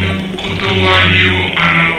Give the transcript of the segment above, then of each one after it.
の断りを表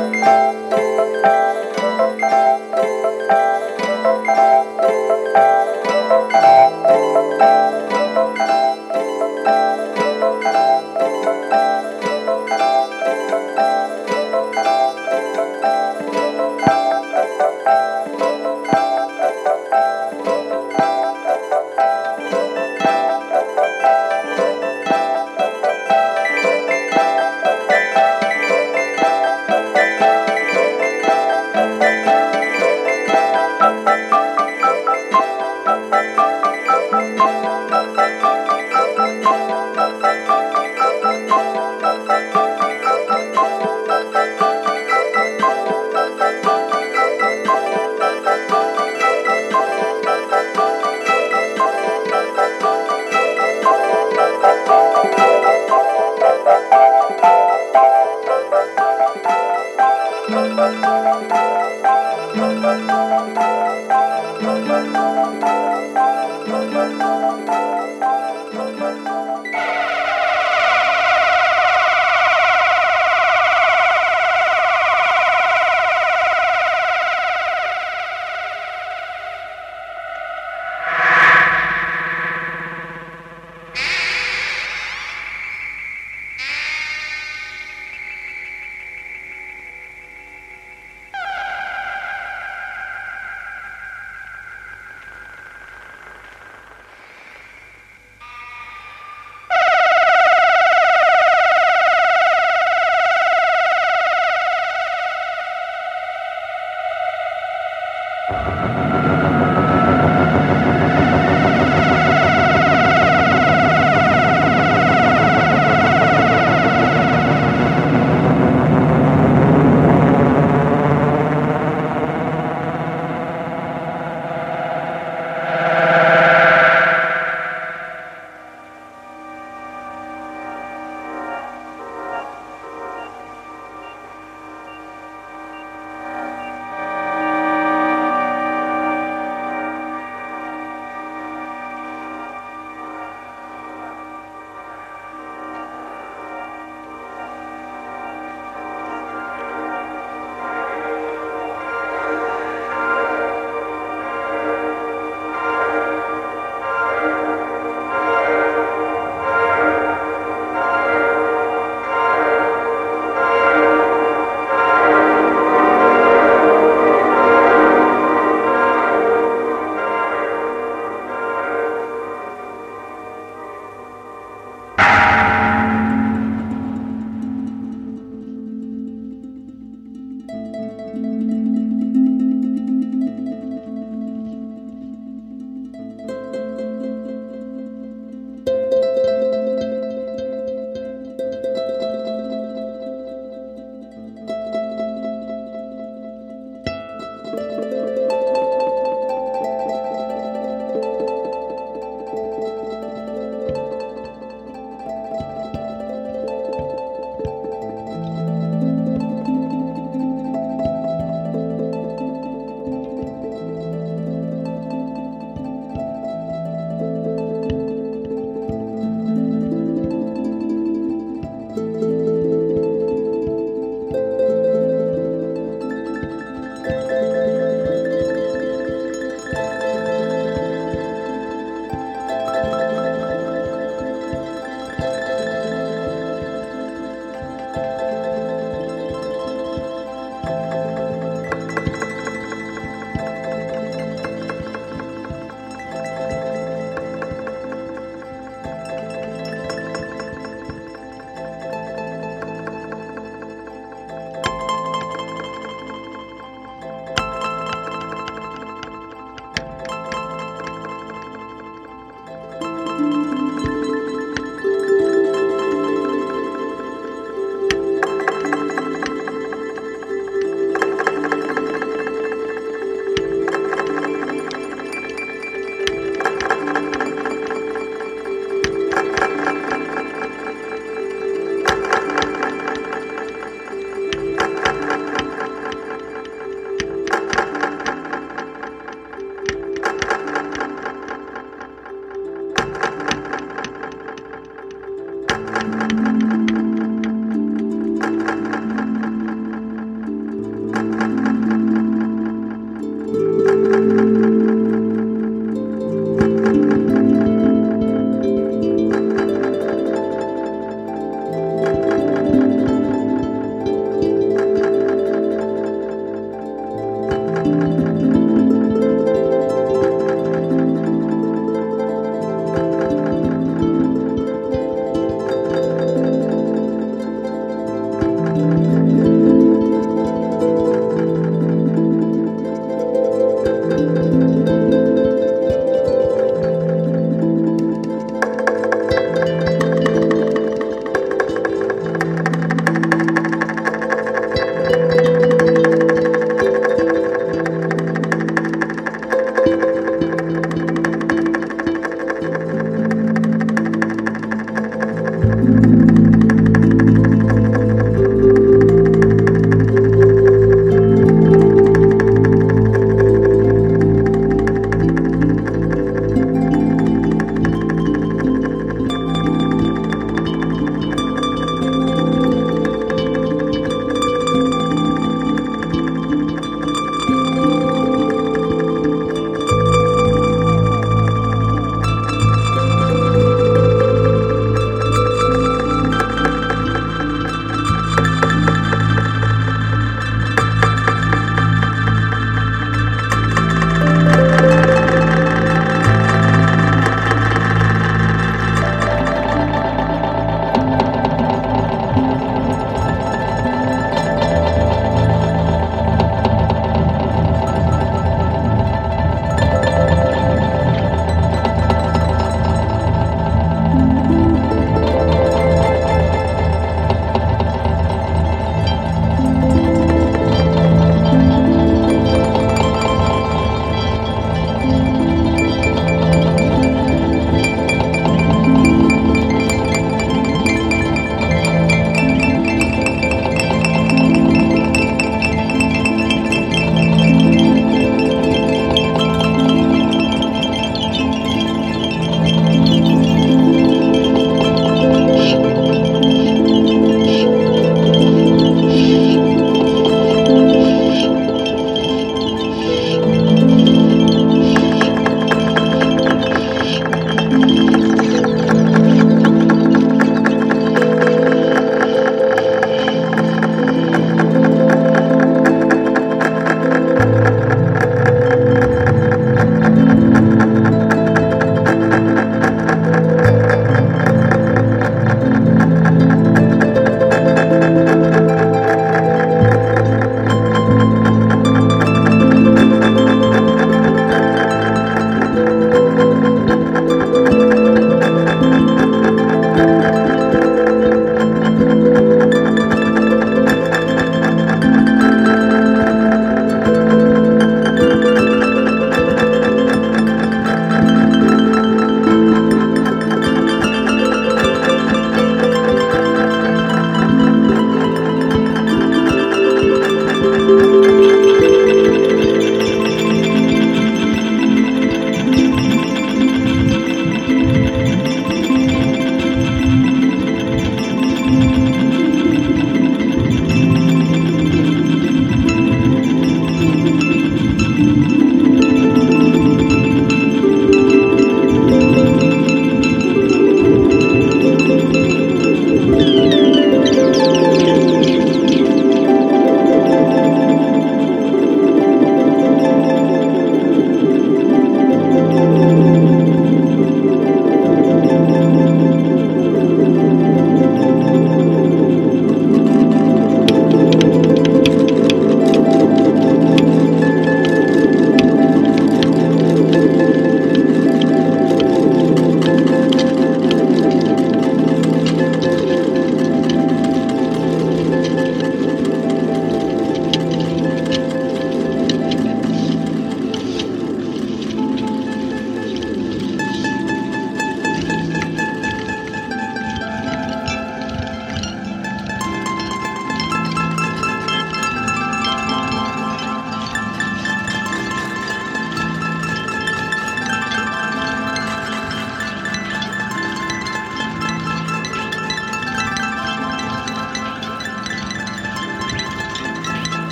Música